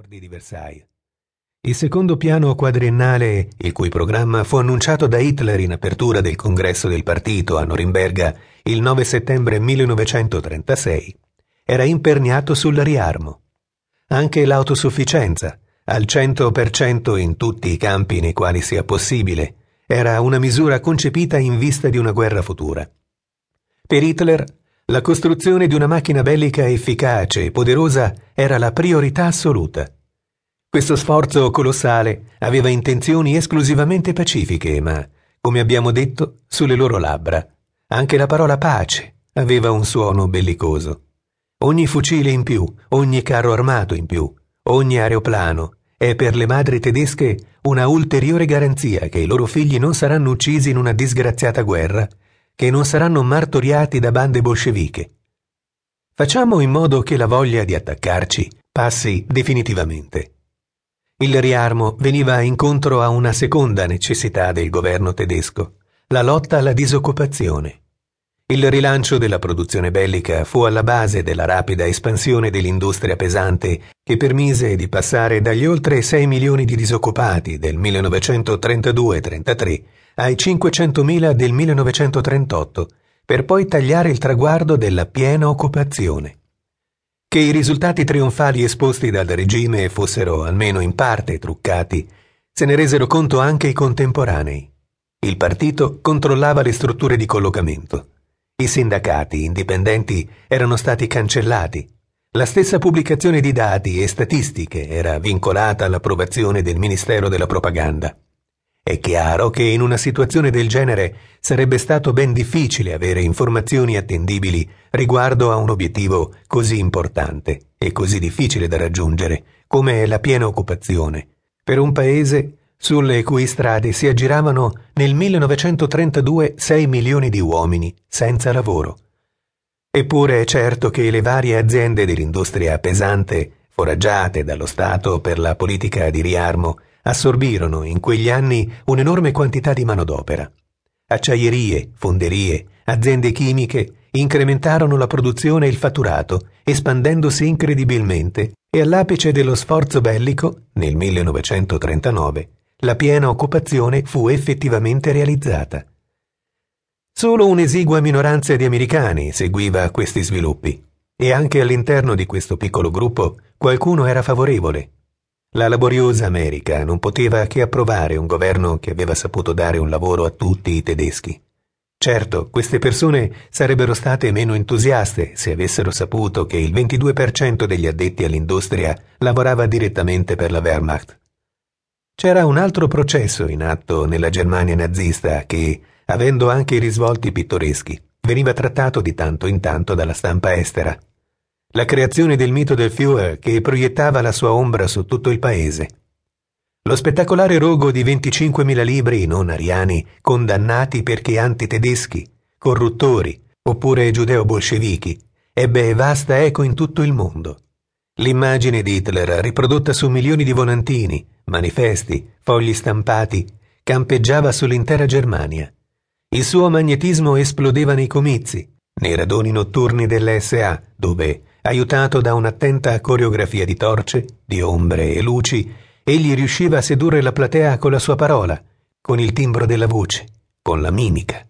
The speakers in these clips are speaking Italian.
accordi di Versailles. Il secondo piano quadriennale, il cui programma fu annunciato da Hitler in apertura del congresso del partito a Norimberga il 9 settembre 1936, era imperniato sul riarmo. Anche l'autosufficienza, al 100% in tutti i campi nei quali sia possibile, era una misura concepita in vista di una guerra futura. Per Hitler, la costruzione di una macchina bellica efficace e poderosa era la priorità assoluta. Questo sforzo colossale aveva intenzioni esclusivamente pacifiche, ma, come abbiamo detto, sulle loro labbra anche la parola pace aveva un suono bellicoso. Ogni fucile in più, ogni carro armato in più, ogni aeroplano è per le madri tedesche una ulteriore garanzia che i loro figli non saranno uccisi in una disgraziata guerra, che non saranno martoriati da bande bolsceviche. Facciamo in modo che la voglia di attaccarci passi definitivamente. Il riarmo veniva incontro a una seconda necessità del governo tedesco, la lotta alla disoccupazione. Il rilancio della produzione bellica fu alla base della rapida espansione dell'industria pesante che permise di passare dagli oltre 6 milioni di disoccupati del 1932-33 ai 500.000 del 1938, per poi tagliare il traguardo della piena occupazione. Che i risultati trionfali esposti dal regime fossero almeno in parte truccati, se ne resero conto anche i contemporanei. Il partito controllava le strutture di collocamento. I sindacati indipendenti erano stati cancellati. La stessa pubblicazione di dati e statistiche era vincolata all'approvazione del Ministero della Propaganda. È chiaro che in una situazione del genere sarebbe stato ben difficile avere informazioni attendibili riguardo a un obiettivo così importante e così difficile da raggiungere come la piena occupazione, per un paese sulle cui strade si aggiravano nel 1932 6 milioni di uomini senza lavoro. Eppure è certo che le varie aziende dell'industria pesante, foraggiate dallo Stato per la politica di riarmo, assorbirono in quegli anni un'enorme quantità di manodopera. Acciaierie, fonderie, aziende chimiche incrementarono la produzione e il fatturato, espandendosi incredibilmente, e all'apice dello sforzo bellico, nel 1939, la piena occupazione fu effettivamente realizzata. Solo un'esigua minoranza di americani seguiva questi sviluppi, e anche all'interno di questo piccolo gruppo qualcuno era favorevole, la laboriosa America non poteva che approvare un governo che aveva saputo dare un lavoro a tutti i tedeschi. Certo, queste persone sarebbero state meno entusiaste se avessero saputo che il 22% degli addetti all'industria lavorava direttamente per la Wehrmacht. C'era un altro processo in atto nella Germania nazista che, avendo anche i risvolti pittoreschi, veniva trattato di tanto in tanto dalla stampa estera la creazione del mito del Führer che proiettava la sua ombra su tutto il paese. Lo spettacolare rogo di 25.000 libri non ariani condannati perché antitedeschi, corruttori oppure giudeo-bolscevichi ebbe vasta eco in tutto il mondo. L'immagine di Hitler, riprodotta su milioni di volantini, manifesti, fogli stampati, campeggiava sull'intera Germania. Il suo magnetismo esplodeva nei comizi, nei raduni notturni dell'SA, dove aiutato da un'attenta coreografia di torce, di ombre e luci, egli riusciva a sedurre la platea con la sua parola, con il timbro della voce, con la mimica.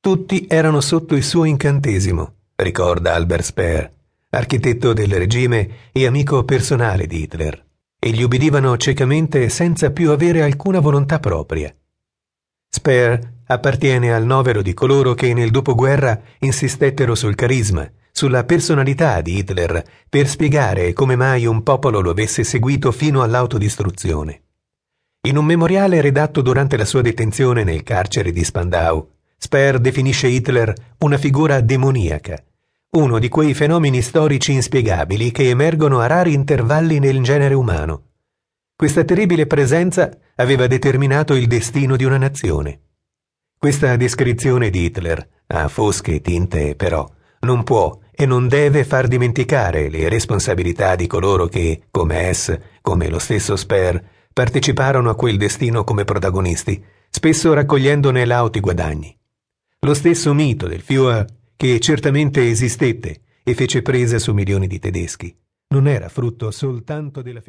Tutti erano sotto il suo incantesimo, ricorda Albert Speer, architetto del regime e amico personale di Hitler, e gli ubbidivano ciecamente senza più avere alcuna volontà propria. Speer appartiene al novero di coloro che nel dopoguerra insistettero sul carisma, sulla personalità di Hitler per spiegare come mai un popolo lo avesse seguito fino all'autodistruzione. In un memoriale redatto durante la sua detenzione nel carcere di Spandau, Speer definisce Hitler una figura demoniaca, uno di quei fenomeni storici inspiegabili che emergono a rari intervalli nel genere umano. Questa terribile presenza aveva determinato il destino di una nazione. Questa descrizione di Hitler, a fosche tinte però, non può e non deve far dimenticare le responsabilità di coloro che, come S, come lo stesso Sper, parteciparono a quel destino come protagonisti, spesso raccogliendone lauti guadagni. Lo stesso mito del Führer, che certamente esistette e fece presa su milioni di tedeschi, non era frutto soltanto della figura